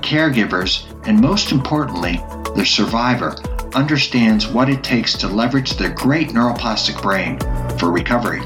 caregivers, and most importantly, the survivor, understands what it takes to leverage their great neuroplastic brain for recovery.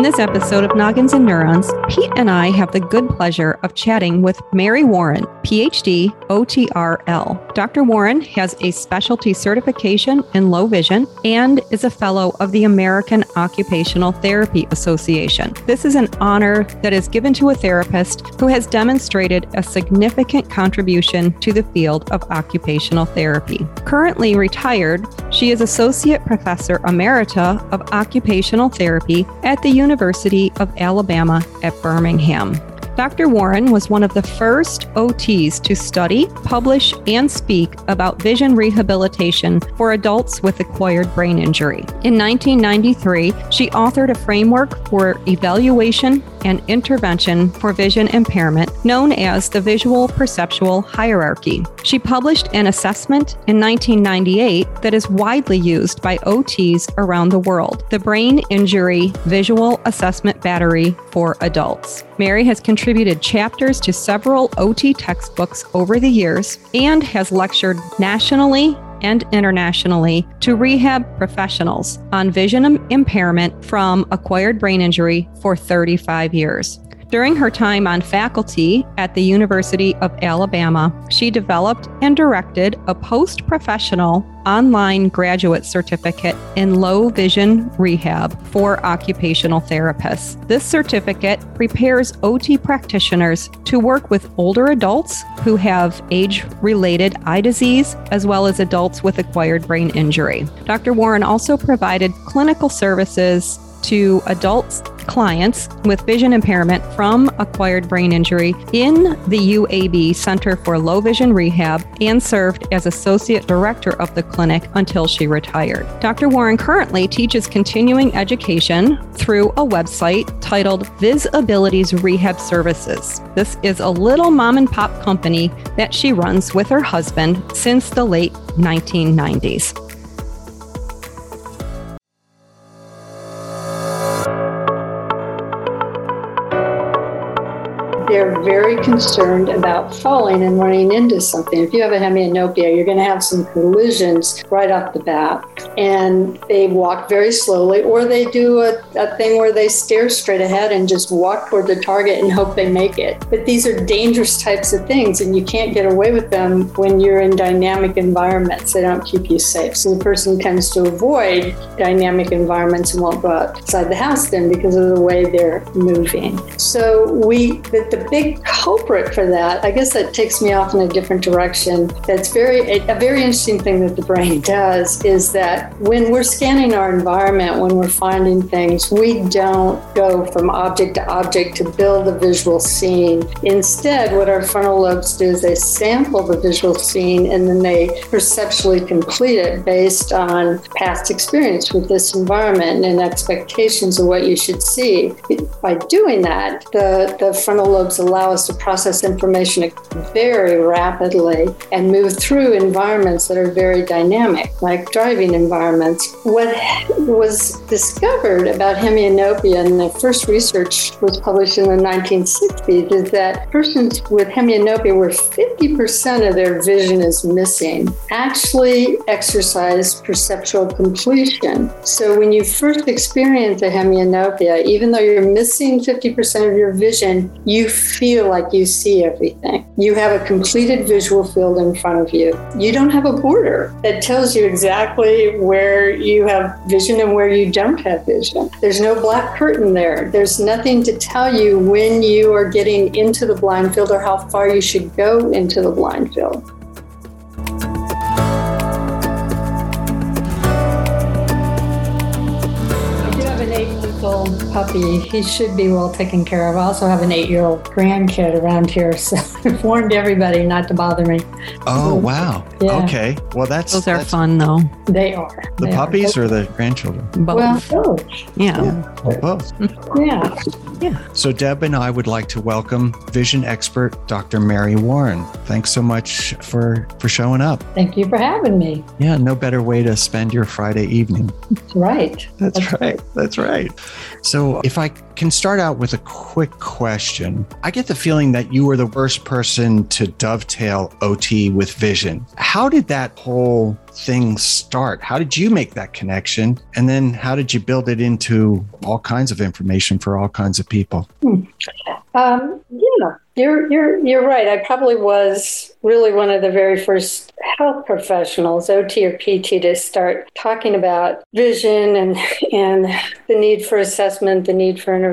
In this episode of Noggins and Neurons, Pete and I have the good pleasure of chatting with Mary Warren, PhD, OTRL. Dr. Warren has a specialty certification in low vision and is a fellow of the American Occupational Therapy Association. This is an honor that is given to a therapist who has demonstrated a significant contribution to the field of occupational therapy. Currently retired, she is Associate Professor Emerita of Occupational Therapy at the University University of Alabama at Birmingham. Dr. Warren was one of the first OTs to study, publish, and speak about vision rehabilitation for adults with acquired brain injury. In 1993, she authored a framework for evaluation and intervention for vision impairment known as the Visual Perceptual Hierarchy. She published an assessment in 1998 that is widely used by OTs around the world the Brain Injury Visual Assessment Battery for Adults. Mary has contributed chapters to several OT textbooks over the years and has lectured nationally and internationally to rehab professionals on vision impairment from acquired brain injury for 35 years. During her time on faculty at the University of Alabama, she developed and directed a post professional online graduate certificate in low vision rehab for occupational therapists. This certificate prepares OT practitioners to work with older adults who have age related eye disease, as well as adults with acquired brain injury. Dr. Warren also provided clinical services to adults clients with vision impairment from acquired brain injury in the UAB Center for Low Vision Rehab and served as associate director of the clinic until she retired. Dr. Warren currently teaches continuing education through a website titled Visabilities Rehab Services. This is a little mom and pop company that she runs with her husband since the late 1990s. Very concerned about falling and running into something. If you have a hemianopia, you're going to have some collisions right off the bat. And they walk very slowly, or they do a, a thing where they stare straight ahead and just walk toward the target and hope they make it. But these are dangerous types of things, and you can't get away with them when you're in dynamic environments. They don't keep you safe. So the person tends to avoid dynamic environments and won't go outside the house then because of the way they're moving. So we, the, the the culprit for that, I guess that takes me off in a different direction. That's very a very interesting thing that the brain does is that when we're scanning our environment, when we're finding things, we don't go from object to object to build a visual scene. Instead, what our frontal lobes do is they sample the visual scene and then they perceptually complete it based on past experience with this environment and expectations of what you should see. By doing that, the, the frontal lobes allow us to process information very rapidly and move through environments that are very dynamic, like driving environments. What was discovered about hemianopia, and the first research was published in the 1960s, is that persons with hemianopia, where 50% of their vision is missing, actually exercise perceptual completion. So when you first experience a hemianopia, even though you're missing 50% of your vision, you feel like you see everything. You have a completed visual field in front of you. You don't have a border that tells you exactly where you have vision and where you don't have vision. There's no black curtain there. There's nothing to tell you when you are getting into the blind field or how far you should go into the blind field. Puppy. He should be well taken care of. I also have an eight year old grandkid around here, so I've warned everybody not to bother me. Oh, wow. Yeah. Okay. Well, that's. Those are that's, fun, though. They are. The they puppies are. or the grandchildren? Both. Well, both. Yeah. yeah. Both. yeah. Yeah. So, Deb and I would like to welcome vision expert Dr. Mary Warren. Thanks so much for for showing up. Thank you for having me. Yeah, no better way to spend your Friday evening. That's right. That's, That's right. right. That's right. So, if I can start out with a quick question, I get the feeling that you were the first person to dovetail OT with vision. How did that whole thing start? How did you make that connection? And then how did you build it into all kinds of information for all kinds of people? Hmm. Um, yeah, you're, you're, you're right. I probably was really one of the very first health professionals, OT or PT, to start talking about vision and, and the need for assessment, the need for intervention.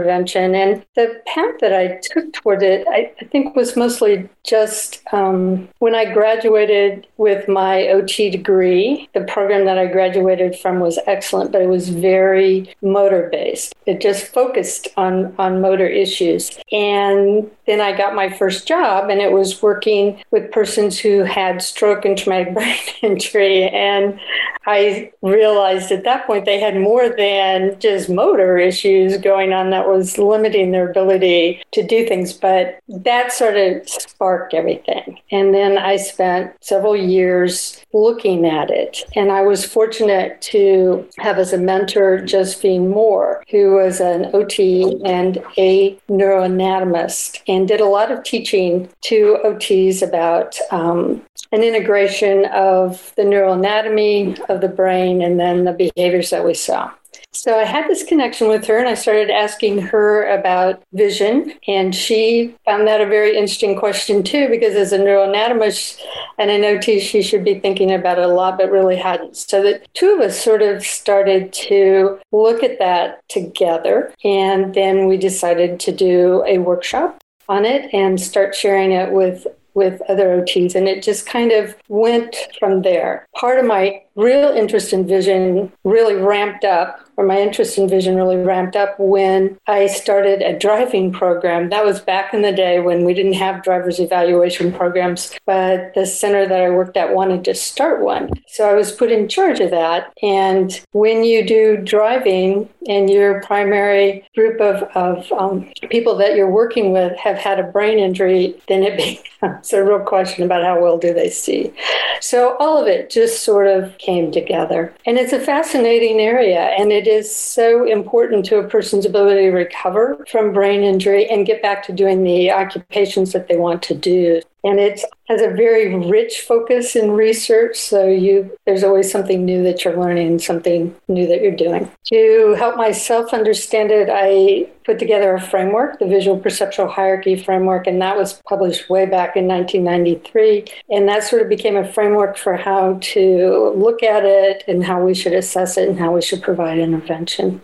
And the path that I took toward it, I, I think, was mostly just um, when I graduated with my OT degree. The program that I graduated from was excellent, but it was very motor based. It just focused on, on motor issues. And then I got my first job, and it was working with persons who had stroke and traumatic brain injury. And I realized at that point they had more than just motor issues going on that was limiting their ability to do things. But that sort of sparked everything. And then I spent several years looking at it. And I was fortunate to have as a mentor Josephine Moore, who was an OT and a neuroanatomist and did a lot of teaching to OTs about um, an integration of the neuroanatomy of the brain and then the behaviors that we saw. So I had this connection with her and I started asking her about vision. And she found that a very interesting question too, because as a neuroanatomist and an OT, she should be thinking about it a lot, but really hadn't. So the two of us sort of started to look at that together. And then we decided to do a workshop on it and start sharing it with with other OTs. And it just kind of went from there. Part of my real interest in vision really ramped up or my interest in vision really ramped up when I started a driving program. That was back in the day when we didn't have driver's evaluation programs, but the center that I worked at wanted to start one. So I was put in charge of that. And when you do driving and your primary group of, of um, people that you're working with have had a brain injury, then it becomes a real question about how well do they see. So all of it just sort of came together. And it's a fascinating area and it is so important to a person's ability to recover from brain injury and get back to doing the occupations that they want to do. And it has a very rich focus in research. So you there's always something new that you're learning, something new that you're doing. To help myself understand it, I put together a framework, the Visual Perceptual Hierarchy Framework, and that was published way back in 1993. And that sort of became a framework for how to look at it and how we should assess it and how we should provide intervention.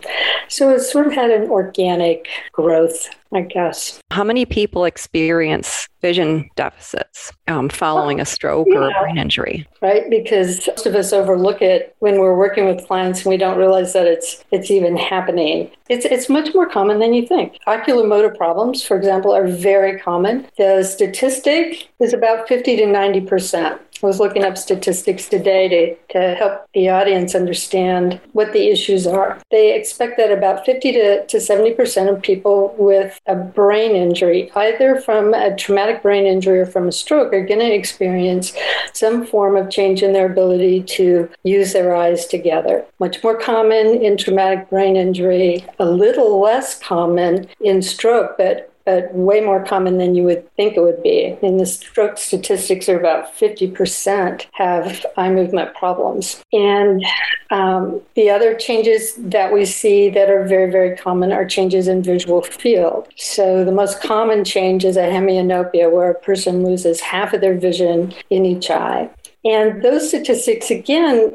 So it sort of had an organic growth I guess. How many people experience vision deficits um, following a stroke yeah. or a brain injury? Right, because most of us overlook it when we're working with clients and we don't realize that it's it's even happening. It's it's much more common than you think. Oculomotor problems, for example, are very common. The statistic is about 50 to 90 percent. Was looking up statistics today to, to help the audience understand what the issues are. They expect that about 50 to, to 70% of people with a brain injury, either from a traumatic brain injury or from a stroke, are going to experience some form of change in their ability to use their eyes together. Much more common in traumatic brain injury, a little less common in stroke, but but way more common than you would think it would be. And the stroke statistics are about 50% have eye movement problems. And um, the other changes that we see that are very, very common are changes in visual field. So the most common change is a hemianopia, where a person loses half of their vision in each eye. And those statistics, again,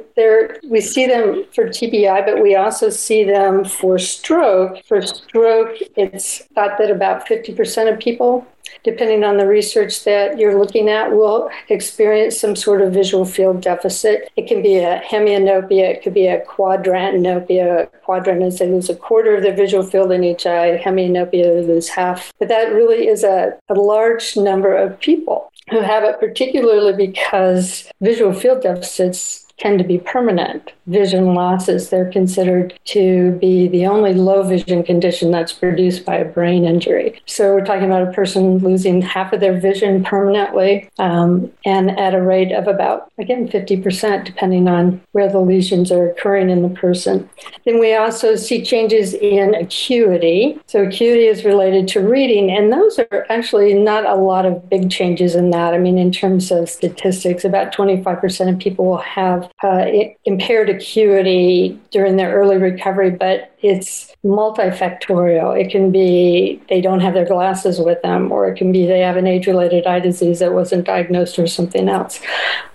we see them for TBI, but we also see them for stroke. For stroke, it's thought that about 50% of people, depending on the research that you're looking at, will experience some sort of visual field deficit. It can be a hemianopia, it could be a quadrantanopia. Quadrant is they lose a quarter of their visual field in each eye, hemianopia, they lose half. But that really is a, a large number of people who have it, particularly because visual field deficits tend to be permanent vision losses. They're considered to be the only low vision condition that's produced by a brain injury. So we're talking about a person losing half of their vision permanently um, and at a rate of about, again, 50%, depending on where the lesions are occurring in the person. Then we also see changes in acuity. So acuity is related to reading, and those are actually not a lot of big changes in that. I mean, in terms of statistics, about 25% of people will have Uh, impaired acuity during their early recovery, but it's multifactorial. It can be they don't have their glasses with them, or it can be they have an age related eye disease that wasn't diagnosed or something else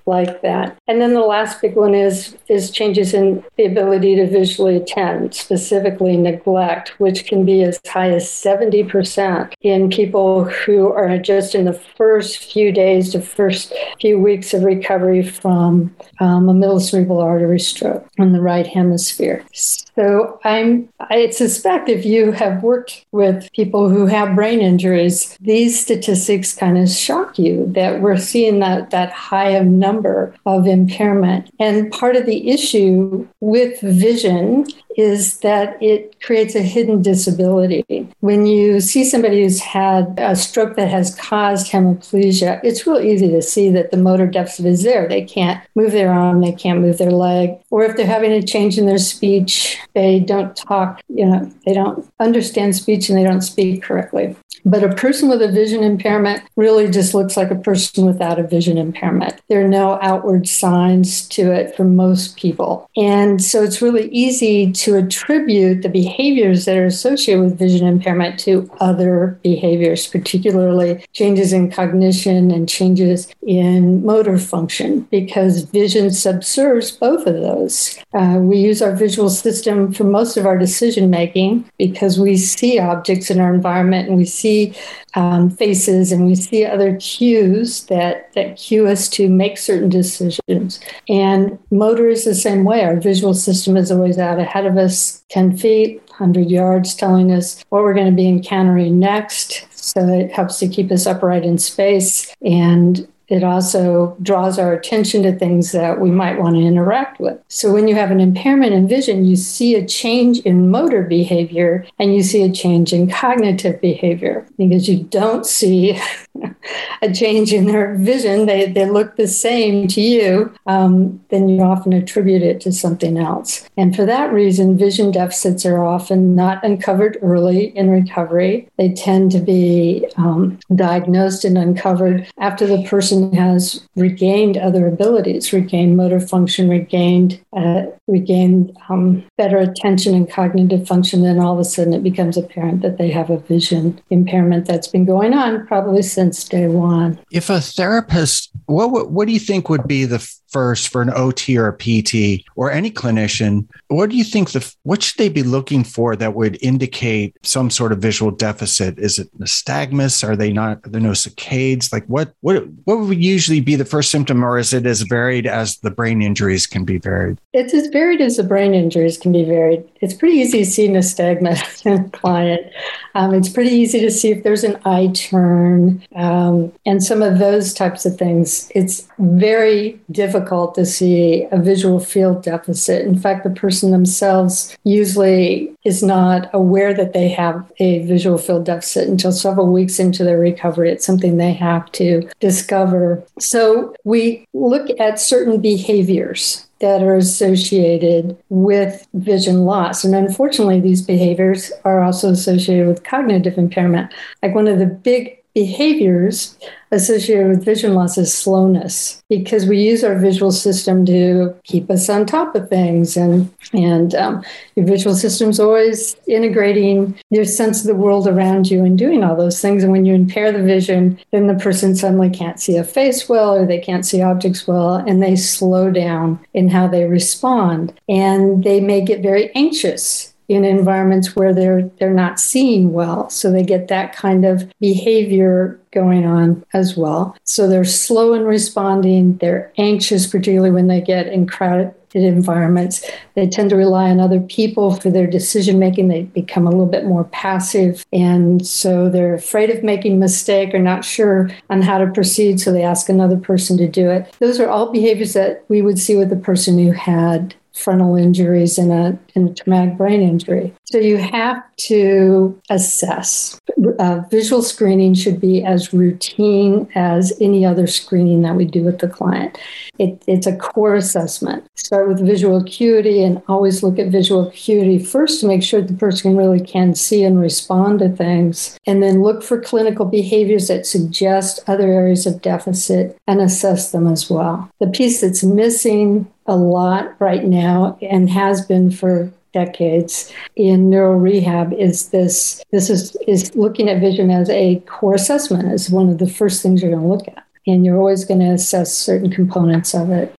like that. And then the last big one is is changes in the ability to visually attend, specifically neglect, which can be as high as 70% in people who are just in the first few days to first few weeks of recovery from um, a middle cerebral artery stroke in the right hemisphere. So I'm I suspect if you have worked with people who have brain injuries, these statistics kind of shock you that we're seeing that that high of number of impairment. And part of the issue with vision is that it creates a hidden disability. When you see somebody who's had a stroke that has caused hemiplegia, it's real easy to see that the motor deficit is there. They can't move their arm, they can't move their leg, or if they're having a change in their speech, they don't talk, you know, they don't understand speech and they don't speak correctly. But a person with a vision impairment really just looks like a person without a vision impairment. There are no outward signs to it for most people. And so it's really easy to attribute the behaviors that are associated with vision impairment to other behaviors, particularly changes in cognition and changes in motor function, because vision subserves both of those. Uh, we use our visual system for most of our decision making because we see objects in our environment and we see see um, faces and we see other cues that, that cue us to make certain decisions. And motor is the same way. Our visual system is always out ahead of us, 10 feet, 100 yards, telling us what we're going to be encountering next. So it helps to keep us upright in space. And it also draws our attention to things that we might want to interact with. So when you have an impairment in vision, you see a change in motor behavior and you see a change in cognitive behavior because you don't see a change in their vision. They, they look the same to you, um, then you often attribute it to something else. And for that reason, vision deficits are often not uncovered early in recovery. They tend to be um, diagnosed and uncovered after the person has regained other abilities, regained motor function, regained uh, regained um, better attention and cognitive function. Then all of a sudden, it becomes apparent that they have a vision impairment that's been going on probably since day one. If a therapist, what what do you think would be the first for an OT or a PT or any clinician, what do you think the what should they be looking for that would indicate some sort of visual deficit? Is it nystagmus? Are they not? Are there no saccades? Like what what what would usually be the first symptom, or is it as varied as the brain injuries can be varied? It's as varied as the brain injuries can be varied. It's pretty easy to see nystagmus in a client. Um, it's pretty easy to see if there's an eye turn um, and some of those types of things. It's very difficult difficult to see a visual field deficit. In fact, the person themselves usually is not aware that they have a visual field deficit until several weeks into their recovery. It's something they have to discover. So we look at certain behaviors that are associated with vision loss. And unfortunately, these behaviors are also associated with cognitive impairment. Like one of the big behaviors associated with vision loss is slowness because we use our visual system to keep us on top of things and and um, your visual system's always integrating your sense of the world around you and doing all those things and when you impair the vision then the person suddenly can't see a face well or they can't see objects well and they slow down in how they respond and they may get very anxious in environments where they're they're not seeing well. So they get that kind of behavior going on as well. So they're slow in responding. They're anxious particularly when they get in crowded environments. They tend to rely on other people for their decision making. They become a little bit more passive. And so they're afraid of making mistake or not sure on how to proceed. So they ask another person to do it. Those are all behaviors that we would see with a person who had frontal injuries in a, and a traumatic brain injury. So you have to assess. Uh, visual screening should be as routine as any other screening that we do with the client. It, it's a core assessment. Start with visual acuity and always look at visual acuity first to make sure the person really can see and respond to things. And then look for clinical behaviors that suggest other areas of deficit and assess them as well. The piece that's missing a lot right now and has been for decades in neuro rehab is this this is is looking at vision as a core assessment is one of the first things you're going to look at and you're always going to assess certain components of it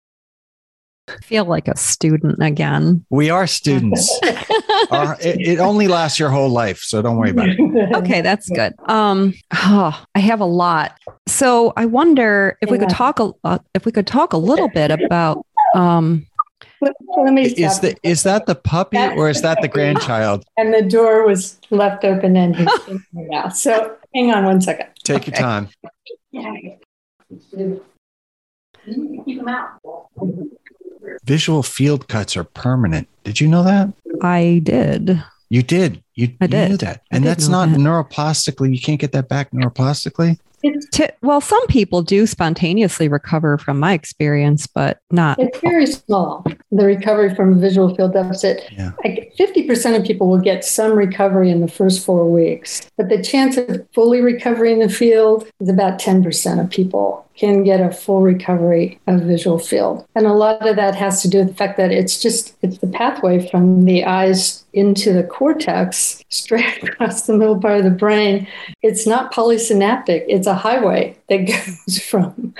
I feel like a student again. We are students. Our, it, it, only lasts your whole life, so don't worry about it. Okay, that's good. Um, oh, I have a lot. So I wonder if yeah. we could talk a uh, if we could talk a little bit about um, let me is the is that the puppy or is that the grandchild? And the door was left open and he's in now. So hang on one second. Take okay. your time. Keep them out. Visual field cuts are permanent. Did you know that? I did. You did. You, I did. You knew that. And that's not that. neuroplastically. You can't get that back neuroplastically. To, well, some people do spontaneously recover from my experience, but not. It's very small, the recovery from a visual field deficit. Yeah. Like 50% of people will get some recovery in the first four weeks, but the chance of fully recovering the field is about 10% of people can get a full recovery of visual field. And a lot of that has to do with the fact that it's just it's the pathway from the eyes into the cortex straight across the middle part of the brain. It's not polysynaptic. It's a highway that goes from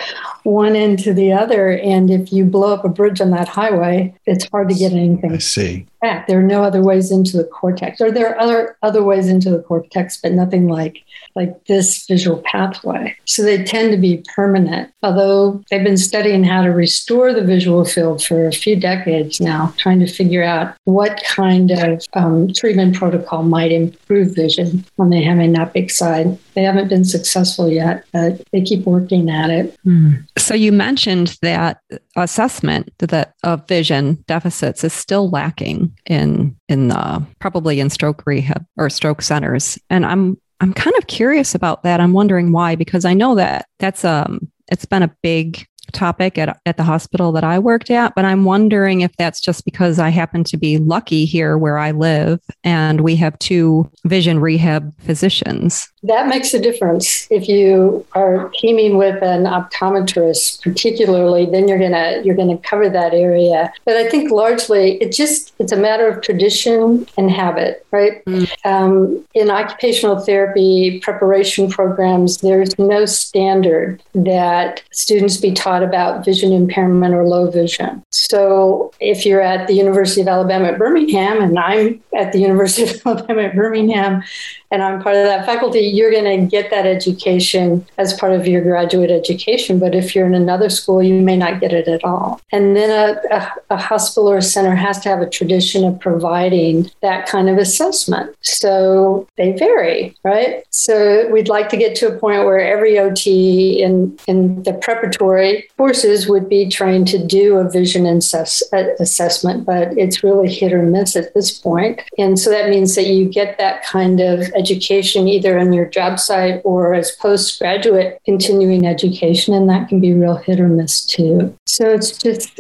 one end to the other and if you blow up a bridge on that highway, it's hard to get anything. I see. There are no other ways into the cortex, or there are other other ways into the cortex, but nothing like like this visual pathway. So they tend to be permanent. Although they've been studying how to restore the visual field for a few decades now, trying to figure out what kind of um, treatment protocol might improve vision on the hemianopic side. They haven't been successful yet, but they keep working at it. Mm. So you mentioned that assessment that of vision deficits is still lacking in in the probably in stroke rehab or stroke centers, and I'm I'm kind of curious about that. I'm wondering why because I know that that's um it's been a big topic at, at the hospital that I worked at, but I'm wondering if that's just because I happen to be lucky here where I live and we have two vision rehab physicians. That makes a difference. If you are teaming with an optometrist, particularly, then you're gonna you're gonna cover that area. But I think largely it just it's a matter of tradition and habit, right? Mm. Um, in occupational therapy preparation programs, there's no standard that students be taught about vision impairment or low vision. So if you're at the University of Alabama at Birmingham, and I'm at the University of Alabama at Birmingham, and I'm part of that faculty, you're going to get that education as part of your graduate education. But if you're in another school, you may not get it at all. And then a, a, a hospital or a center has to have a tradition of providing that kind of assessment. So they vary, right? So we'd like to get to a point where every OT in, in the preparatory courses would be trained to do a vision assess, uh, assessment, but it's really hit or miss at this point. And so that means that you get that kind of education either on your job site or as postgraduate continuing education, and that can be real hit or miss too. So it's just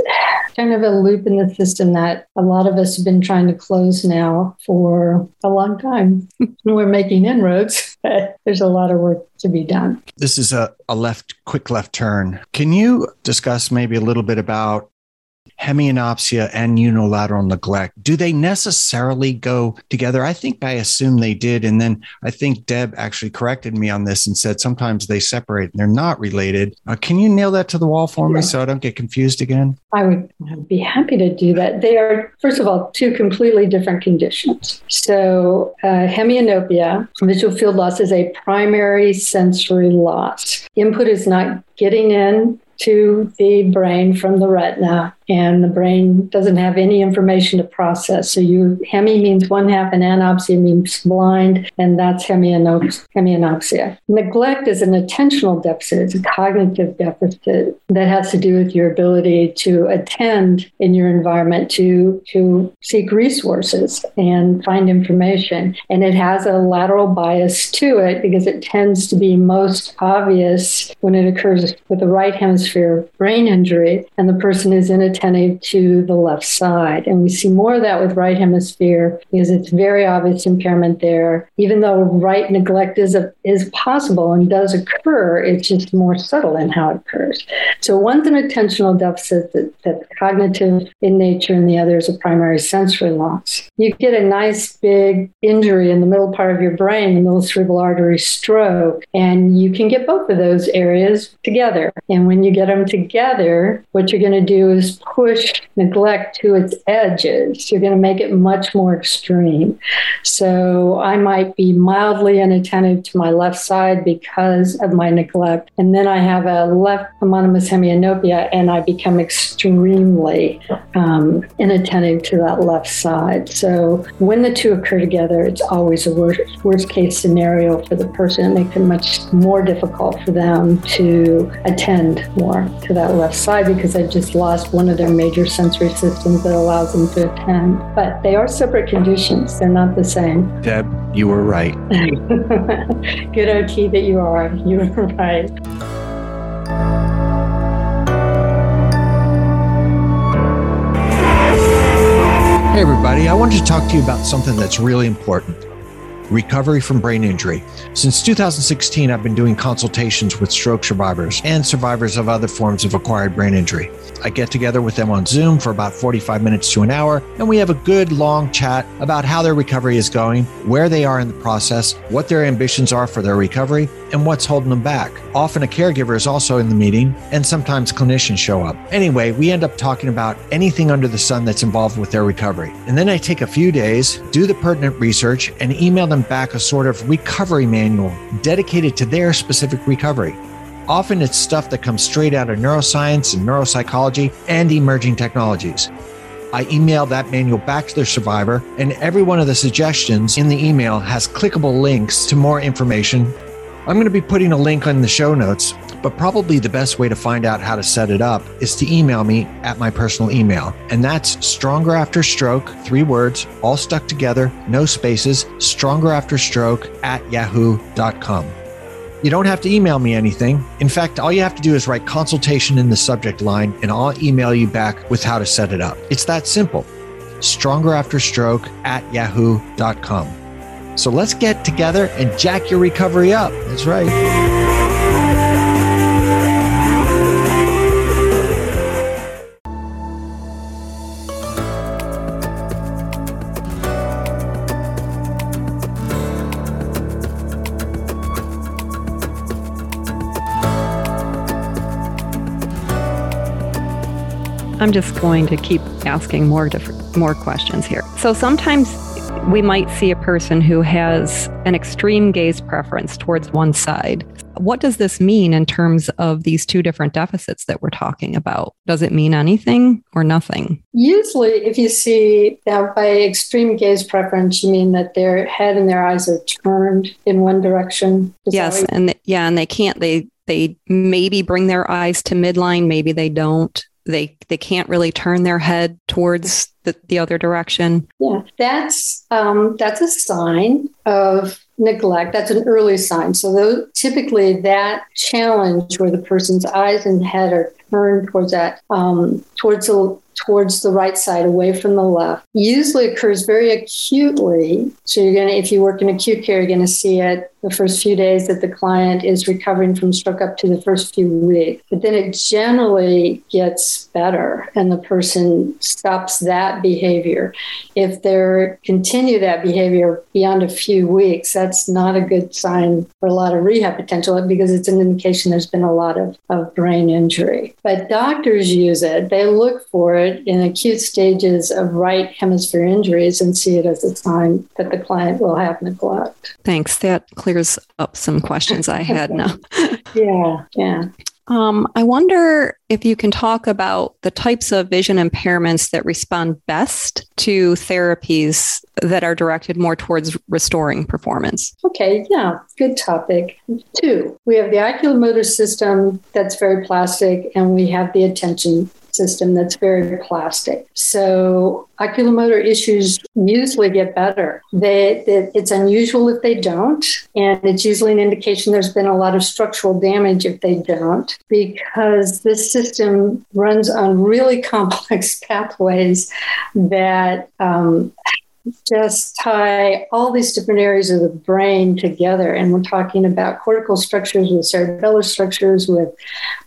kind of a loop in the system that a lot of us have been trying to close now for a long time. We're making inroads, but there's a lot of work to be done. This is a, a left, quick left turn. Can you discuss maybe a little bit about hemianopsia and unilateral neglect, do they necessarily go together? I think I assume they did. And then I think Deb actually corrected me on this and said sometimes they separate and they're not related. Uh, can you nail that to the wall for me so I don't get confused again? I would be happy to do that. They are, first of all, two completely different conditions. So, uh, hemianopia, visual field loss, is a primary sensory loss. Input is not getting in to the brain from the retina and the brain doesn't have any information to process. So you hemi means one half and anopsia means blind, and that's hemianopsia. Neglect is an attentional deficit, it's a cognitive deficit that has to do with your ability to attend in your environment, to, to seek resources and find information. And it has a lateral bias to it because it tends to be most obvious when it occurs with the right hemisphere brain injury and the person is in a attentive to the left side. And we see more of that with right hemisphere because it's very obvious impairment there. Even though right neglect is, a, is possible and does occur, it's just more subtle in how it occurs. So one's an attentional deficit that, that's cognitive in nature, and the other is a primary sensory loss. You get a nice big injury in the middle part of your brain, the middle cerebral artery stroke, and you can get both of those areas together. And when you get them together, what you're going to do is push neglect to its edges. You're going to make it much more extreme. So I might be mildly inattentive to my left side because of my neglect. And then I have a left homonymous hemianopia and I become extremely um, inattentive to that left side. So when the two occur together, it's always a worst, worst case scenario for the person. It makes it much more difficult for them to attend more to that left side because I've just lost one of their major sensory systems that allows them to attend. But they are separate conditions, they're not the same. Deb, you were right. Good OT that you are. You were right. Hey, everybody, I wanted to talk to you about something that's really important recovery from brain injury. Since 2016, I've been doing consultations with stroke survivors and survivors of other forms of acquired brain injury. I get together with them on Zoom for about 45 minutes to an hour, and we have a good long chat about how their recovery is going, where they are in the process, what their ambitions are for their recovery, and what's holding them back. Often a caregiver is also in the meeting, and sometimes clinicians show up. Anyway, we end up talking about anything under the sun that's involved with their recovery. And then I take a few days, do the pertinent research, and email them back a sort of recovery manual dedicated to their specific recovery. Often it's stuff that comes straight out of neuroscience and neuropsychology and emerging technologies. I email that manual back to the survivor, and every one of the suggestions in the email has clickable links to more information. I'm going to be putting a link on the show notes, but probably the best way to find out how to set it up is to email me at my personal email. And that's stronger after stroke, three words, all stuck together, no spaces, stronger after stroke at yahoo.com. You don't have to email me anything. In fact, all you have to do is write consultation in the subject line, and I'll email you back with how to set it up. It's that simple. Stronger After Stroke at yahoo.com. So let's get together and jack your recovery up. That's right. I'm just going to keep asking more different, more questions here. So sometimes we might see a person who has an extreme gaze preference towards one side. What does this mean in terms of these two different deficits that we're talking about? Does it mean anything or nothing? Usually, if you see that by extreme gaze preference, you mean that their head and their eyes are turned in one direction. Is yes, and yeah, and they can't. They they maybe bring their eyes to midline, maybe they don't they they can't really turn their head towards the, the other direction. Yeah that's um, that's a sign of neglect. That's an early sign. So those, typically that challenge where the person's eyes and head are turned towards that um, towards the towards the right side away from the left. Usually occurs very acutely. So you're going to if you work in acute care you're going to see it the first few days that the client is recovering from stroke up to the first few weeks. But then it generally gets better and the person stops that behavior. If they continue that behavior beyond a few weeks that's not a good sign for a lot of rehab potential because it's an indication there's been a lot of, of brain injury. But doctors use it. They look for it in acute stages of right hemisphere injuries and see it as a sign that the client will have neglect. Thanks. That clears up some questions I had now. yeah, yeah. Um, I wonder if you can talk about the types of vision impairments that respond best to therapies that are directed more towards restoring performance. Okay, yeah, good topic. Two, we have the oculomotor system that's very plastic, and we have the attention system that's very plastic. So oculomotor issues usually get better. They, they, it's unusual if they don't, and it's usually an indication there's been a lot of structural damage if they don't, because this system runs on really complex pathways that um, just tie all these different areas of the brain together. And we're talking about cortical structures with cerebellar structures with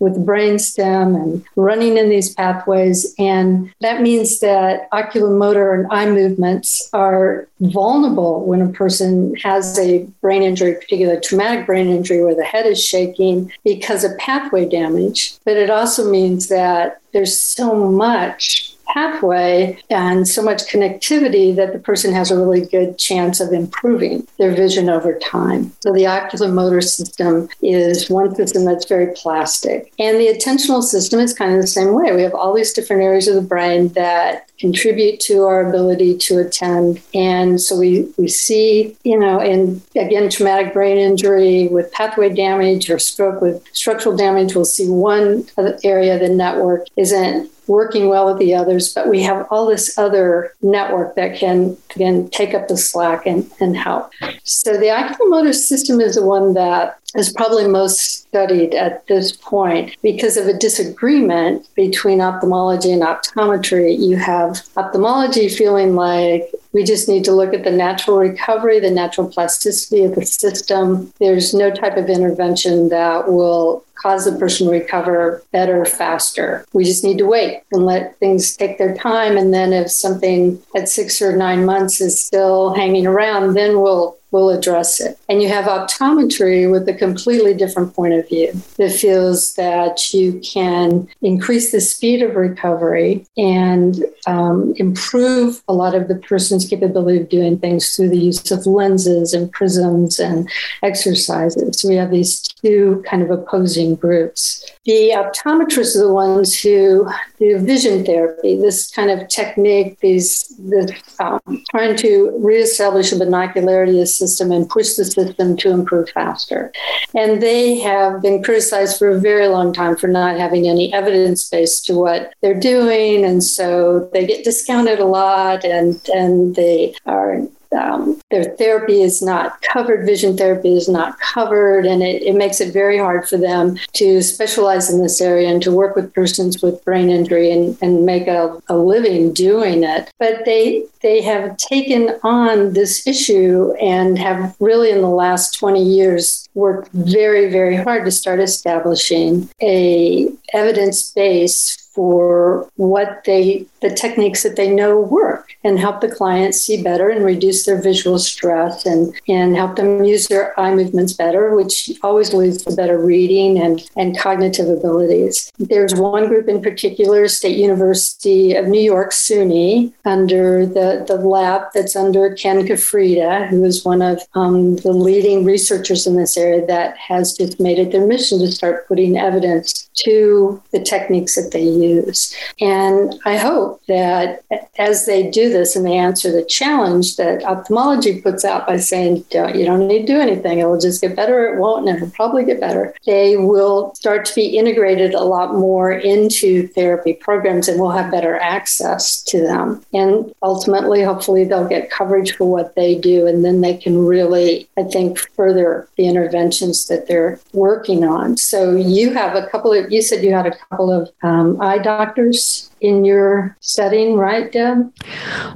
with the brain stem and running in these pathways. And that means that oculomotor and eye movements are vulnerable when a person has a brain injury particularly traumatic brain injury where the head is shaking because of pathway damage. But it also means that there's so much pathway and so much connectivity that the person has a really good chance of improving their vision over time. So the oculomotor system is one system that's very plastic. And the attentional system is kind of the same way. We have all these different areas of the brain that contribute to our ability to attend. And so we, we see, you know, in again, traumatic brain injury with pathway damage or stroke with structural damage, we'll see one area of the network isn't working well with the others, but we have all this other network that can again take up the slack and, and help. So the oculomotor system is the one that is probably most studied at this point because of a disagreement between ophthalmology and optometry. You have ophthalmology feeling like We just need to look at the natural recovery, the natural plasticity of the system. There's no type of intervention that will cause the person to recover better faster. We just need to wait and let things take their time. And then if something at six or nine months is still hanging around, then we'll will address it. And you have optometry with a completely different point of view that feels that you can increase the speed of recovery and um, improve a lot of the person's capability of doing things through the use of lenses and prisms and exercises. So we have these two kind of opposing groups. The optometrists are the ones who do vision therapy, this kind of technique, these this, um, trying to reestablish a binocularity system and push the system to improve faster. And they have been criticized for a very long time for not having any evidence base to what they're doing. And so they get discounted a lot and, and they are um, their therapy is not covered, vision therapy is not covered, and it, it makes it very hard for them to specialize in this area and to work with persons with brain injury and, and make a, a living doing it. But they they have taken on this issue and have really in the last 20 years worked very, very hard to start establishing a evidence base for what they the techniques that they know work and help the clients see better and reduce their visual stress and and help them use their eye movements better which always leads to better reading and and cognitive abilities there's one group in particular state university of new york suny under the the lab that's under ken Ciuffreda who is one of um, the leading researchers in this area that has just made it their mission to start putting evidence to the techniques that they use. And I hope that as they do this and they answer the challenge that ophthalmology puts out by saying, you don't need to do anything, it will just get better, it won't, and it'll probably get better, they will start to be integrated a lot more into therapy programs and we'll have better access to them. And ultimately, hopefully, they'll get coverage for what they do, and then they can really, I think, further the interventions that they're working on. So you have a couple of you said you had a couple of um, eye doctors in your setting, right, Deb?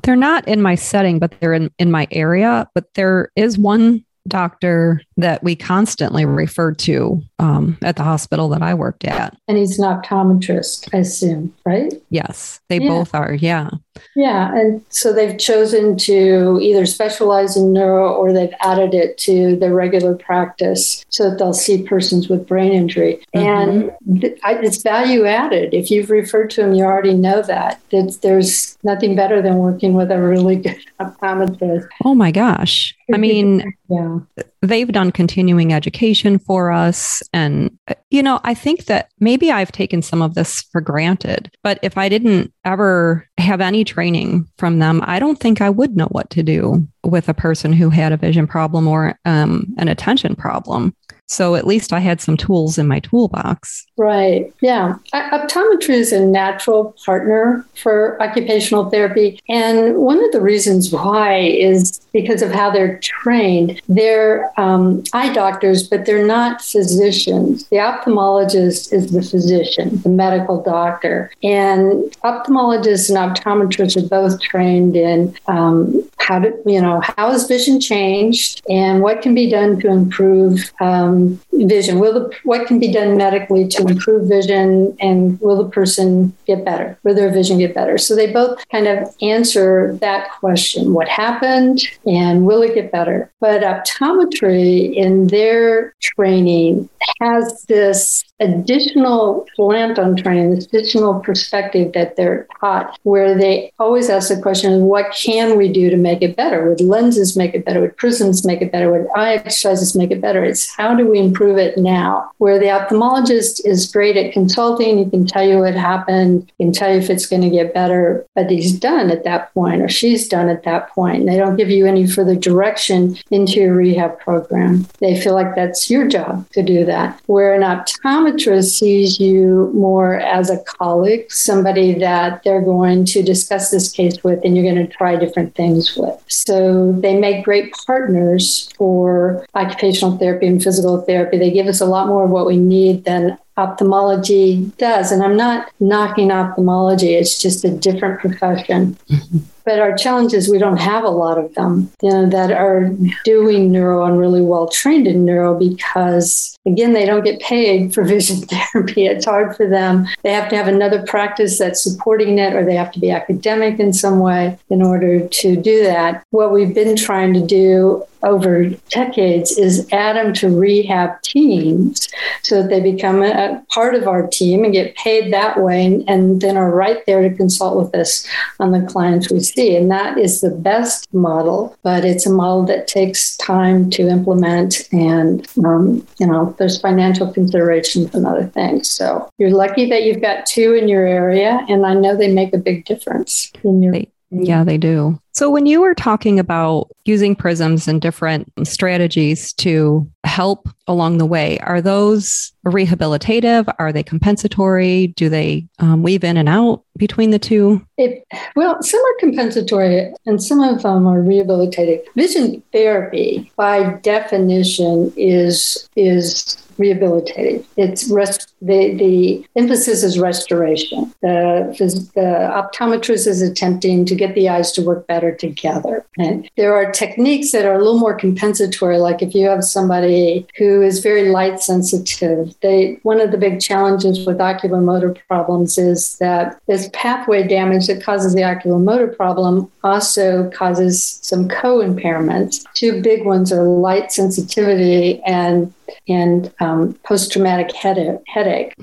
They're not in my setting, but they're in, in my area. But there is one doctor that we constantly referred to um, at the hospital that I worked at. And he's an optometrist, I assume, right? Yes, they yeah. both are. Yeah. Yeah. And so they've chosen to either specialize in neuro or they've added it to their regular practice so that they'll see persons with brain injury. Mm-hmm. And th- it's value added. If you've referred to them, you already know that. That there's nothing better than working with a really good optometrist. Oh my gosh. I mean, yeah. they've done continuing education for us. And, you know, I think that maybe I've taken some of this for granted. But if I didn't ever have any training from them, I don't think I would know what to do with a person who had a vision problem or um, an attention problem. So at least I had some tools in my toolbox. Right. Yeah. Optometry is a natural partner for occupational therapy. And one of the reasons why is because of how they're trained. They're um, eye doctors, but they're not physicians. The ophthalmologist is the physician, the medical doctor. And ophthalmologists and optometrists are both trained in um, how to, you know, how has vision changed and what can be done to improve um, vision? Will the, what can be done medically to improve vision and will the person get better? Will their vision get better? So they both kind of answer that question what happened and will it get better? But optometry in their training has this additional on training, this additional perspective that they're taught, where they always ask the question, what can we do to make it better? Would lenses make it better? Would prisms make it better? Would eye exercises make it better? It's how do we improve it now? Where the ophthalmologist is great at consulting, he can tell you what happened, he can tell you if it's going to get better, but he's done at that point or she's done at that point. And they don't give you any further direction into your rehab program. They feel like that's your job to do that. Where an optometrist optometrist sees you more as a colleague, somebody that they're going to discuss this case with and you're going to try different things with. So they make great partners for occupational therapy and physical therapy. They give us a lot more of what we need than ophthalmology does. And I'm not knocking ophthalmology, it's just a different profession. Mm-hmm. But our challenge is we don't have a lot of them, you know, that are doing neuro and really well trained in neuro because again, they don't get paid for vision therapy. It's hard for them. They have to have another practice that's supporting it, or they have to be academic in some way in order to do that. What we've been trying to do over decades is add them to rehab teams so that they become a, part of our team and get paid that way and, and, then are right there to consult with us on the clients we see. And that is the best model, but it's a model that takes time to implement and, um, you know, there's financial considerations and other things. So you're lucky that you've got two in your area, and I know they make a big difference in your. Yeah, they do. So, when you were talking about using prisms and different strategies to help along the way, are those rehabilitative? Are they compensatory? Do they um, weave in and out between the two? It, well, some are compensatory and some of them are rehabilitative. Vision therapy, by definition, is is rehabilitative. It's rest, the, the emphasis is restoration. The, the optometrist is attempting to get the eyes to work better together. And there are techniques that are a little more compensatory, like if you have somebody who is very light sensitive, they one of the big challenges with oculomotor problems is that this pathway damage that causes the oculomotor problem also causes some co-impairments. Two big ones are light sensitivity and and um, post traumatic headache, headache,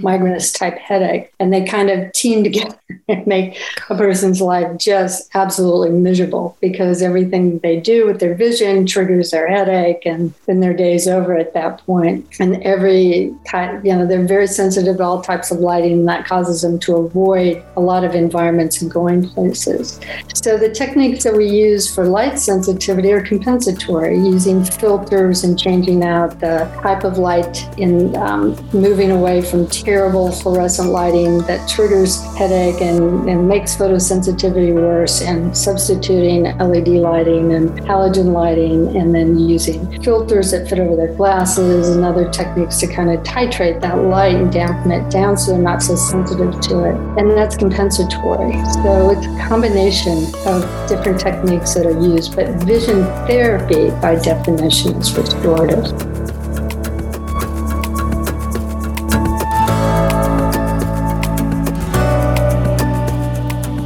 type headache, and they kind of team together and make a person's life just absolutely miserable because everything they do with their vision triggers their headache, and then their day's over at that point. And every type, you know, they're very sensitive to all types of lighting, and that causes them to avoid a lot of environments and going places. So the techniques that we use for light sensitivity are compensatory, using filters and changing out the type of light in um, moving away from terrible fluorescent lighting that triggers headache and, and makes photosensitivity worse, and substituting LED lighting and halogen lighting, and then using filters that fit over their glasses and other techniques to kind of titrate that light and dampen it down so they're not so sensitive to it. And that's compensatory. So it's a combination of different techniques that are used, but vision therapy by definition is restorative.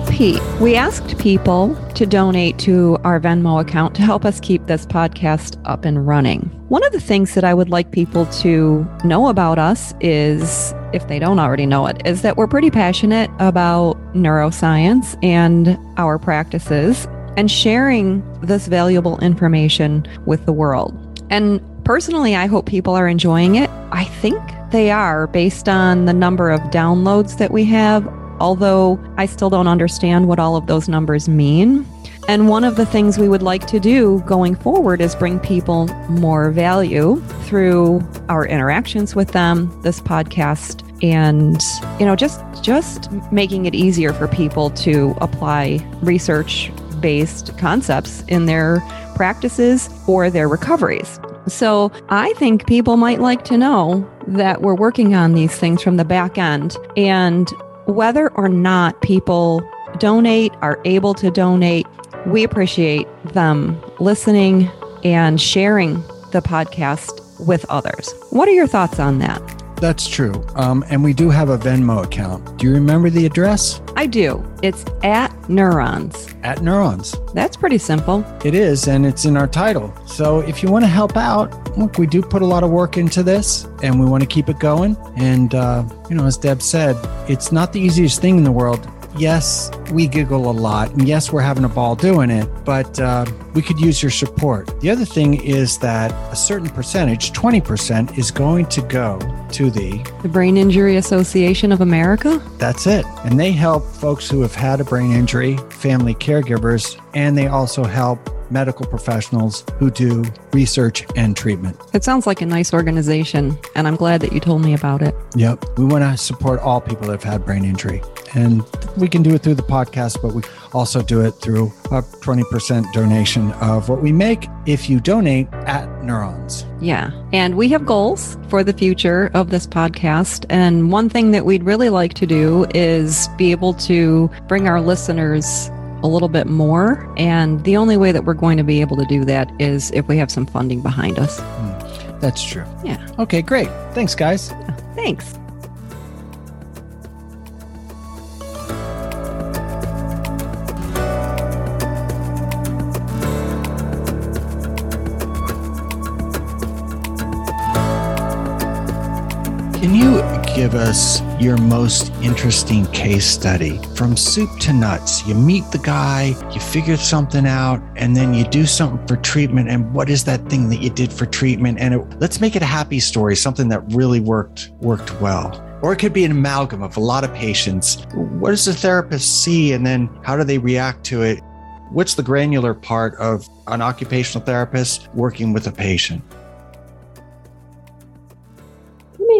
Pete, we asked people to donate to our Venmo account to help us keep this podcast up and running. One of the things that I would like people to know about us is, if they don't already know it, is that we're pretty passionate about neuroscience and our practices and sharing this valuable information with the world. And personally, I hope people are enjoying it. I think they are based on the number of downloads that we have although I still don't understand what all of those numbers mean. And one of the things we would like to do going forward is bring people more value through our interactions with them, this podcast, and you know, just just making it easier for people to apply research based concepts in their practices or their recoveries. So I think people might like to know that we're working on these things from the back end and whether or not people donate, are able to donate, we appreciate them listening and sharing the podcast with others. What are your thoughts on that? That's true. Um, and we do have a Venmo account. Do you remember the address? I do. It's at Neurons. At Neurons. That's pretty simple. It is, and it's in our title. So if you want to help out, look, we do put a lot of work into this and we want to keep it going. And, uh, you know, as Deb said, it's not the easiest thing in the world yes, we giggle a lot. And yes, we're having a ball doing it, but uh, we could use your support. The other thing is that a certain percentage, 20%, is going to go to the the Brain Injury Association of America. That's it. And they help folks who have had a brain injury, family caregivers, and they also help medical professionals who do research and treatment. It sounds like a nice organization, and I'm glad that you told me about it. Yep. We want to support all people that have had brain injury. And we can do it through the podcast, but we also do it through a 20% donation of what we make if you donate at Neurons. Yeah. And we have goals for the future of this podcast. And one thing that we'd really like to do is be able to bring our listeners a little bit more. And the only way that we're going to be able to do that is if we have some funding behind us. Mm, that's true. Yeah. Okay, great. Thanks, guys. Thanks. Can you give us your most interesting case study from soup to nuts? You meet the guy, you figure something out, and then you do something for treatment. And what is that thing that you did for treatment? And it, let's make it a happy story, something that really worked worked well. Or it could be an amalgam of a lot of patients. What does the therapist see, and then how do they react to it? What's the granular part of an occupational therapist working with a patient?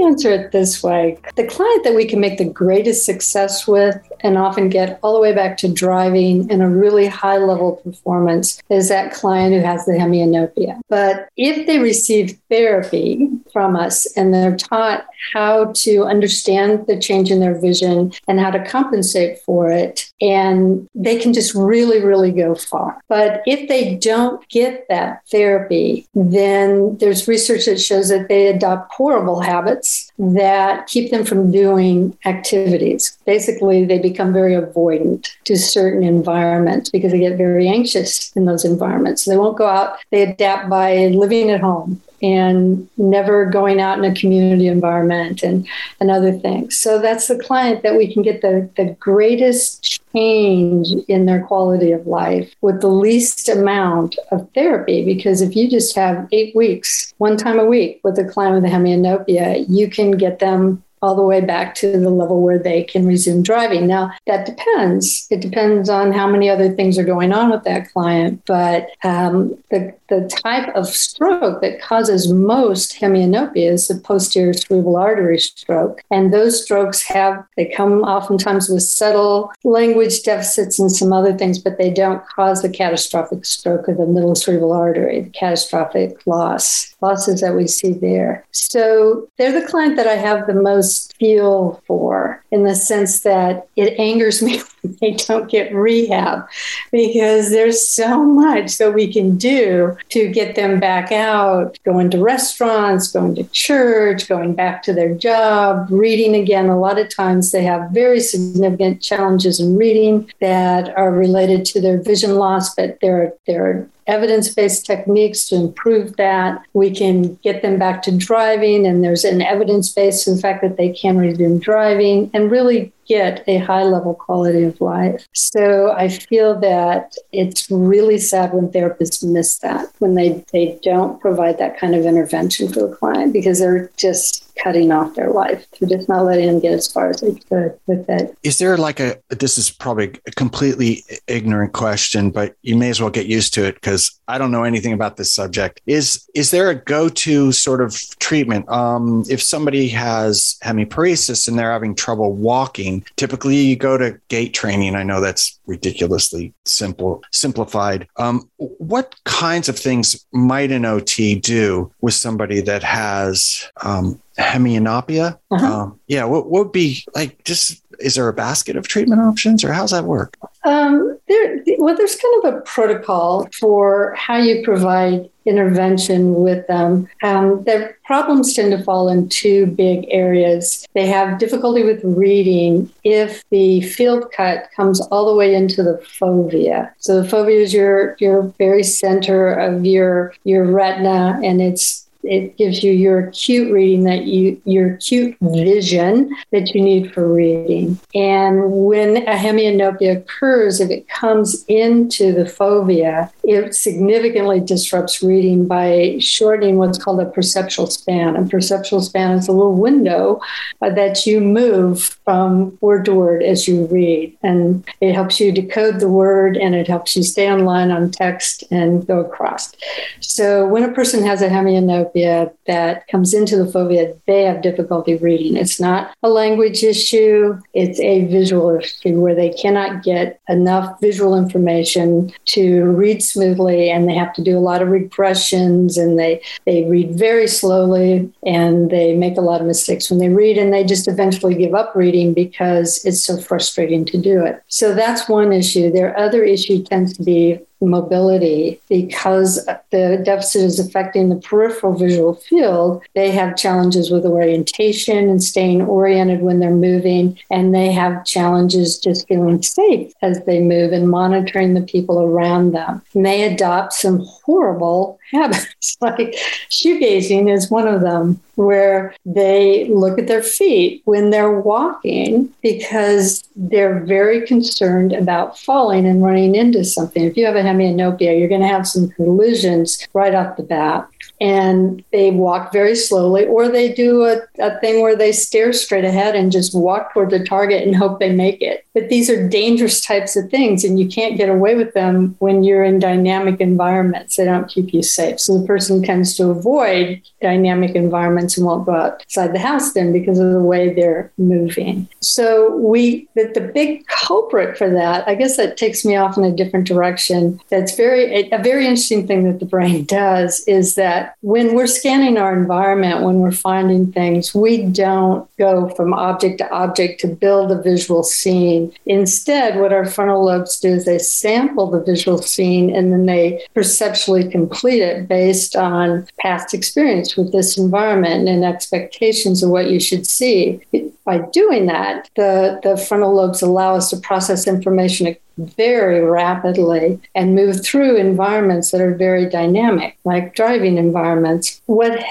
Answer it this way. The client that we can make the greatest success with and often get all the way back to driving and a really high level performance is that client who has the hemianopia. But if they receive therapy from us and they're taught how to understand the change in their vision and how to compensate for it, and they can just really, really go far. But if they don't get that therapy, then there's research that shows that they adopt horrible habits that keep them from doing activities. Basically, they become very avoidant to certain environments because they get very anxious in those environments. They won't go out, they adapt by living at home and never going out in a community environment and, and other things. So that's the client that we can get the, the greatest change in their quality of life with the least amount of therapy. Because if you just have eight weeks, one time a week with a client with a hemianopia, you can get them all the way back to the level where they can resume driving. Now, that depends. It depends on how many other things are going on with that client. But um, the, the type of stroke that causes most hemianopia is the posterior cerebral artery stroke. And those strokes have, they come oftentimes with subtle language deficits and some other things, but they don't cause the catastrophic stroke of the middle cerebral artery, the catastrophic loss, losses that we see there. So they're the client that I have the most feel for in the sense that it angers me they don't get rehab because there's so much that we can do to get them back out, going to restaurants, going to church, going back to their job, reading again. A lot of times they have very significant challenges in reading that are related to their vision loss, but there, there are evidence based techniques to improve that. We can get them back to driving, and there's an evidence base in fact that they can resume driving and really get a high level quality of life. So I feel that it's really sad when therapists miss that, when they, they don't provide that kind of intervention for the client because they're just cutting off their life. They're just not letting them get as far as they could with it. Is there like a, this is probably a completely ignorant question, but you may as well get used to it because I don't know anything about this subject. Is, is there a go to sort of treatment? Um, if somebody has hemiparesis and they're having trouble walking, typically you go to gait training. I know that's ridiculously simple, simplified. Um, what kinds of things might an OT do with somebody that has um, hemianopia? Uh-huh. Um, yeah, what, what would be like? Just is there a basket of treatment options, or how's that work? Um, there, well, there's kind of a protocol for how you provide intervention with them. Um, their problems tend to fall in two big areas. They have difficulty with reading if the field cut comes all the way into the fovea. So the fovea is your your very center of your your retina, and it's it gives you your acute reading that you your acute vision that you need for reading. And when a hemianopia occurs, if it comes into the fovea, it significantly disrupts reading by shortening what's called a perceptual span. A perceptual span is a little window uh, that you move from word to word as you read, and it helps you decode the word and it helps you stay online on text and go across. So when a person has a hemianopia hemianopia that comes into the fovea, they have difficulty reading. It's not a language issue, it's a visual issue where they cannot get enough visual information to read smoothly and they have to do a lot of regressions and they, they read very slowly and they make a lot of mistakes when they read and they just eventually give up reading because it's so frustrating to do it. So that's one issue. Their other issue tends to be mobility because the deficit is affecting the peripheral visual field they have challenges with orientation and staying oriented when they're moving and they have challenges just feeling safe as they move and monitoring the people around them. And they adopt some horrible habits like shoegazing is one of them where they look at their feet when they're walking because they're very concerned about falling and running into something. If you have a hemianopia, you're going to have some collisions right off the bat and they walk very slowly, or they do a, a thing where they stare straight ahead and just walk toward the target and hope they make it. But these are dangerous types of things, and you can't get away with them when you're in dynamic environments. They don't keep you safe. So the person tends to avoid dynamic environments and won't go outside the house then because of the way they're moving. So we, the, the big culprit for that, I guess that takes me off in a different direction. That's very a very interesting thing that the brain does is that that when we're scanning our environment, when we're finding things, we don't go from object to object to build a visual scene. Instead, what our frontal lobes do is they sample the visual scene and then they perceptually complete it based on past experience with this environment and expectations of what you should see. By doing that, the, the frontal lobes allow us to process information very rapidly and move through environments that are very dynamic, like driving environments. What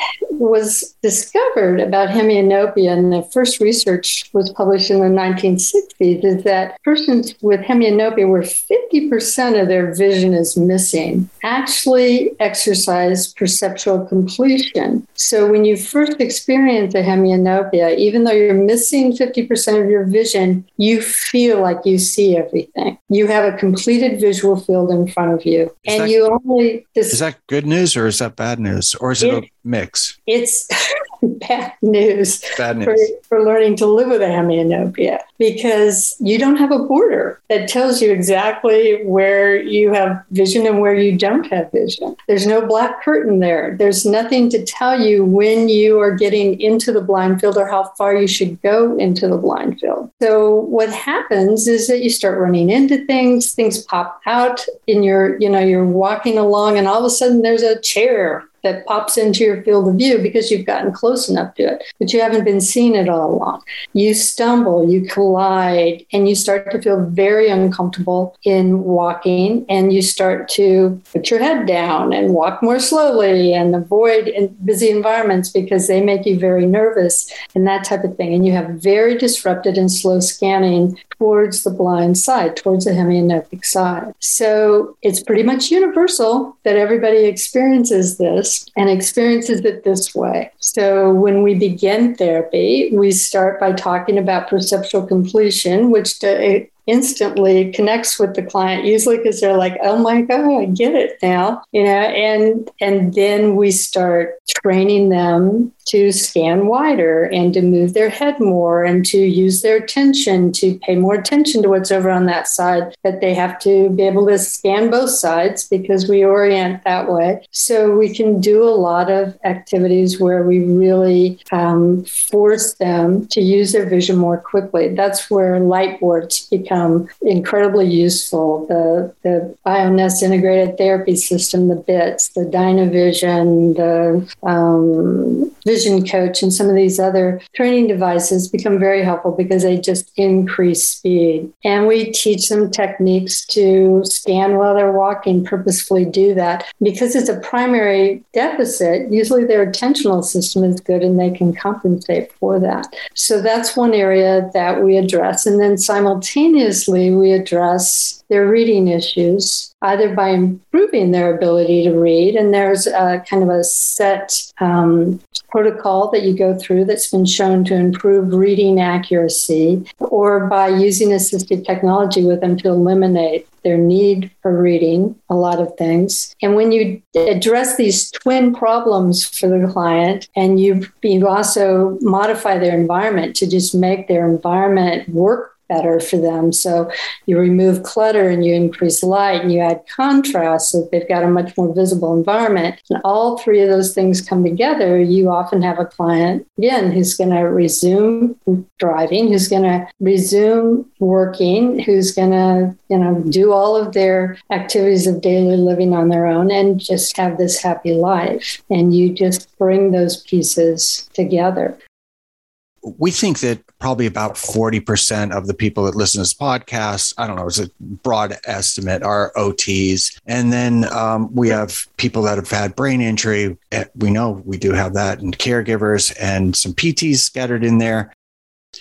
was discovered about hemianopia, and the first research was published in the 1960s, is that persons with hemianopia, where 50% of their vision is missing, actually exercise perceptual completion. So when you first experience a hemianopia, even though you're missing 50% of your vision, you feel like you see everything you have a completed visual field in front of you, is and that, you only. Dis- is that good news or is that bad news or is it, it mix? It's bad news, bad news. For, for learning to live with a hemianopia because you don't have a border that tells you exactly where you have vision and where you don't have vision. There's no black curtain there. There's nothing to tell you when you are getting into the blind field or how far you should go into the blind field. So what happens is that you start running into things, things pop out in your, you know, you're walking along and all of a sudden there's a chair that pops into your field of view because you've gotten close enough to it, but you haven't been seeing it all along. You stumble, you collide, and you start to feel very uncomfortable in walking, and you start to put your head down and walk more slowly and avoid busy environments because they make you very nervous and that type of thing. And you have very disrupted and slow scanning towards the blind side, towards the hemianoptic side. So it's pretty much universal that everybody experiences this and experiences it this way. So when we begin therapy, we start by talking about perceptual completion, which instantly connects with the client usually because they're like oh my god i get it now you know and and then we start training them to scan wider and to move their head more and to use their attention to pay more attention to what's over on that side that they have to be able to scan both sides because we orient that way. So we can do a lot of activities where we really um, force them to use their vision more quickly. That's where light boards become become incredibly useful. The, the Bioness integrated therapy system, the BITS, the Dynavision, the um, Vision Coach, and some of these other training devices become very helpful because they just increase speed. And we teach them techniques to scan while they're walking, purposefully do that. Because it's a primary deficit, usually their attentional system is good and they can compensate for that. So that's one area that we address. And then simultaneously, simultaneously, we address their reading issues either by improving their ability to read. And there's a kind of a set um, protocol that you go through that's been shown to improve reading accuracy, or by using assistive technology with them to eliminate their need for reading a lot of things. And when you address these twin problems for the client and you, you also modify their environment to just make their environment work better for them. So you remove clutter and you increase light and you add contrast so they've got a much more visible environment. And all three of those things come together. You often have a client, again, who's going to resume driving, who's going to resume working, who's going to, you know, do all of their activities of daily living on their own and just have this happy life. And you just bring those pieces together we think that probably about 40% of the people that listen to this podcast, I don't know, it's a broad estimate, are OTs. And then um, we have people that have had brain injury. Eh, we know we do have that, and caregivers and some PTs scattered in there.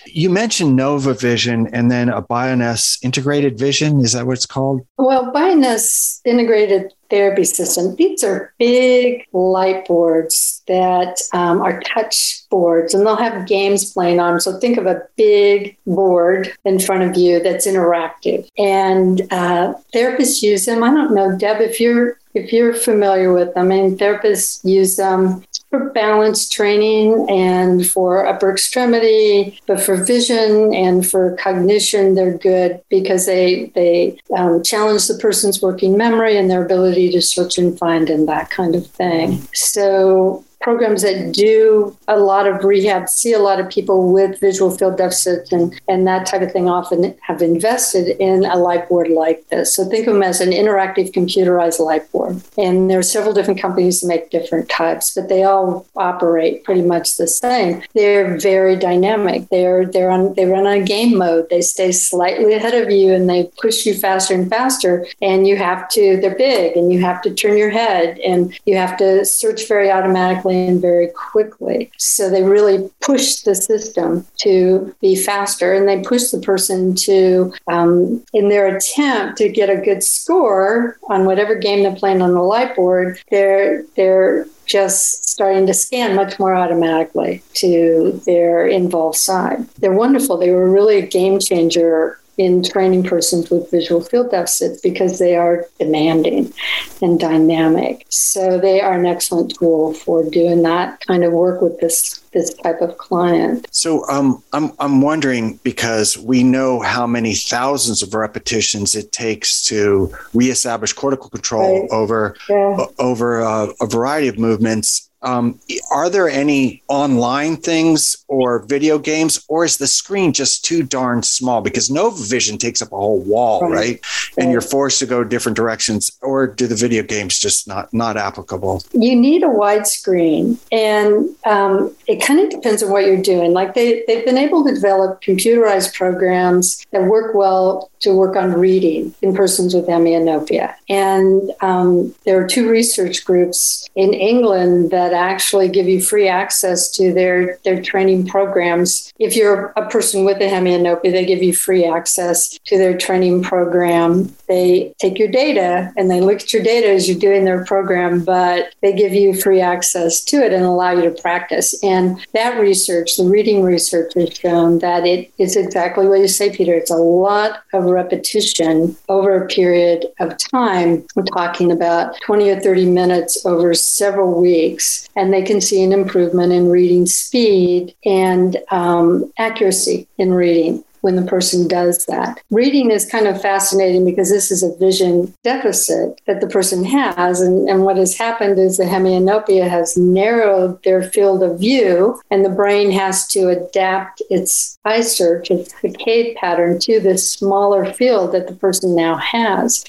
You mentioned Nova Vision and then a Bioness integrated vision. Is that what it's called? Well, Bioness integrated therapy system. These are big light boards that um, are touch boards and they'll have games playing on. So think of a big board in front of you that's interactive. And uh, therapists use them. I don't know, Deb, if you're if you're familiar with them, I mean, therapists use them for balance training and for upper extremity, but for vision and for cognition, they're good because they they um, challenge the person's working memory and their ability to search and find and that kind of thing. So programs that do a lot of rehab see a lot of people with visual field deficits and, and that type of thing often have invested in a light board like this. So think of them as an interactive computerized light board. And there are several different companies that make different types, but they all operate pretty much the same. They're very dynamic. They're they're on they run on a game mode. They stay slightly ahead of you and they push you faster and faster. And you have to, they're big and you have to turn your head and you have to search very automatically in very quickly. So they really push the system to be faster and they push the person to, um, in their attempt to get a good score on whatever game they're playing on the light board, they're, they're just starting to scan much more automatically to their involved side. They're wonderful. They were really a game changer in training persons with visual field deficits because they are demanding and dynamic. So they are an excellent tool for doing that kind of work with this this type of client. So um, I'm I'm wondering because we know how many thousands of repetitions it takes to reestablish cortical control right. over yeah. over uh, a variety of movements um, are there any online things or video games, or is the screen just too darn small? Because no Vision takes up a whole wall, right? right? And you're forced to go different directions, or do the video games just not not applicable? You need a wide screen, and um, it kind of depends on what you're doing. Like they they've been able to develop computerized programs that work well to work on reading in persons with hemianopia, and um, there are two research groups in England that that actually give you free access to their, their training programs. If you're a person with a hemianopia, they give you free access to their training program. They take your data and they look at your data as you're doing their program, but they give you free access to it and allow you to practice. And that research, the reading research, has shown that it is exactly what you say, Peter. It's a lot of repetition over a period of time. We're talking about 20 or 30 minutes over several weeks and they can see an improvement in reading speed and um, accuracy in reading when the person does that. Reading is kind of fascinating because this is a vision deficit that the person has. And, and what has happened is the hemianopia has narrowed their field of view, and the brain has to adapt its eye search, its saccade pattern to this smaller field that the person now has.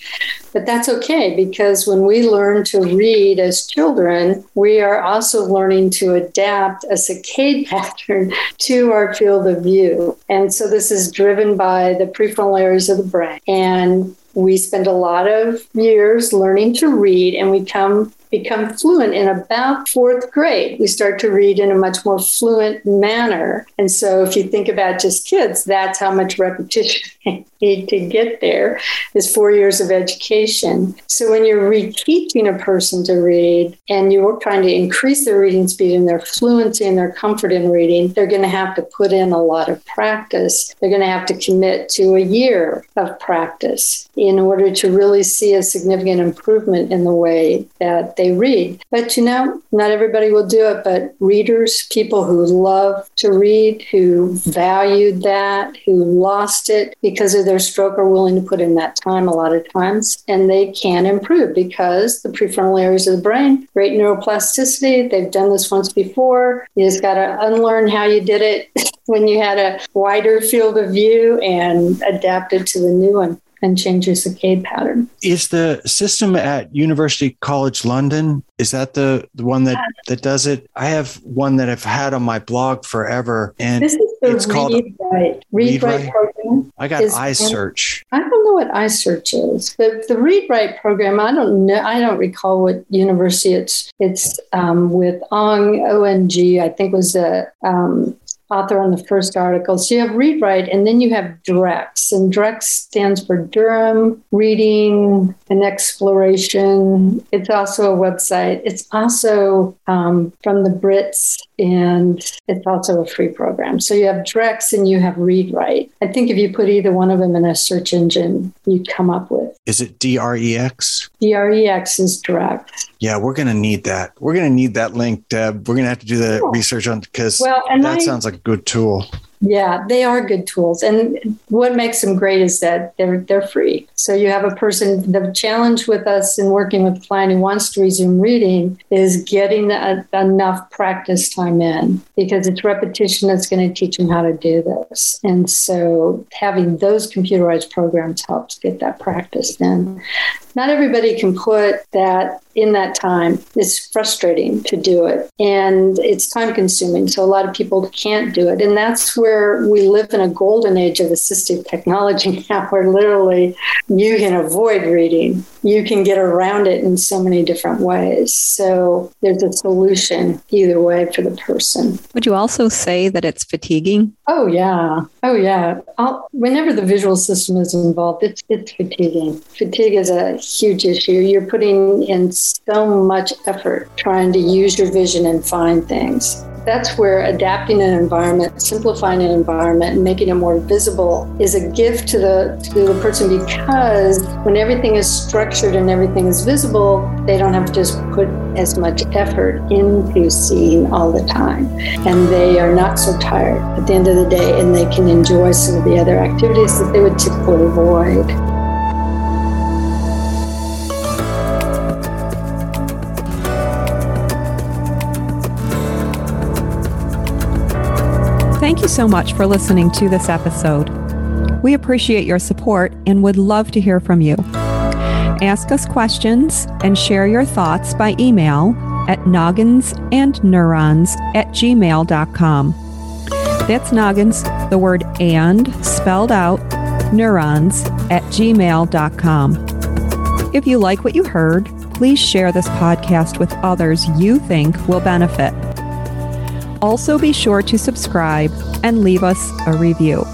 But that's okay because when we learn to read as children, we are also learning to adapt a saccade pattern to our field of view. And so this is driven by the prefrontal areas of the brain. And we spend a lot of years learning to read and we come become fluent in about fourth grade. We start to read in a much more fluent manner. And so if you think about just kids, that's how much repetition they need to get there is four years of education. So when you're reteaching a person to read and you're trying to increase their reading speed and their fluency and their comfort in reading, they're going to have to put in a lot of practice. They're going to have to commit to a year of practice in order to really see a significant improvement in the way that they read. But you know, not everybody will do it, but readers, people who love to read, who valued that, who lost it because of their stroke are willing to put in that time a lot of times and they can improve because the prefrontal areas of the brain, great neuroplasticity. They've done this once before. You just got to unlearn how you did it when you had a wider field of view and adapt it to the new one and change your saccade pattern. Is the system at University College London is that the, the one that that does it? I have one that I've had on my blog forever, and this is the it's Read called Right. Read, Read Right Right? program. I got is- Eye-Search. I don't know what Eye-Search is. but the Read Right program. I don't know. I don't recall what university it's it's um, with Ong O N G. I think was a um, author on the first article. So you have Read Right, and then you have DREX, and DREX stands for Durham Reading and Exploration. It's also a website. It's also um, from the Brits, and it's also a free program. So you have DREX and you have Read Right. I think if you put either one of them in a search engine, you'd come up with Is it D R E X? D R E X is DREX. Yeah, we're gonna need that. We're gonna need that link, Deb. We're gonna have to do the Cool. research on because Well, that I, sounds like a good tool. Yeah, they are good tools, and what makes them great is that they're they're free. So you have a person. The challenge with us in working with a client who wants to resume reading is getting enough practice time in because it's repetition that's going to teach them how to do this. And so having those computerized programs helps get that practice in. Not everybody can put that in that time. It's frustrating to do it and it's time consuming. So a lot of people can't do it. And that's where we live in a golden age of assistive technology now, where literally you can avoid reading. You can get around it in so many different ways. So there's a solution either way for the person. Would you also say that it's fatiguing? Oh yeah, oh yeah. I'll, whenever the visual system is involved, it's it's fatiguing. Fatigue is a huge issue. You're putting in so much effort trying to use your vision and find things. That's where adapting an environment, simplifying an environment, and making it more visible is a gift to the to the person because when everything is structured and everything is visible, they don't have to just put as much effort into seeing all the time. And they are not so tired at the end of the day and they can enjoy some of the other activities that they would typically avoid. Thank you so much for listening to this episode. We appreciate your support and would love to hear from you. Ask us questions and share your thoughts by email at nogginsandneurons at gmail.com. That's noggins, the word and spelled out, neurons at gmail.com. If you like what you heard, please share this podcast with others you think will benefit. Also, be sure to subscribe and leave us a review.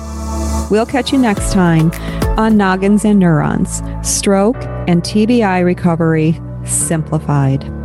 We'll catch you next time on Noggins and Neurons Stroke and TBI Recovery Simplified.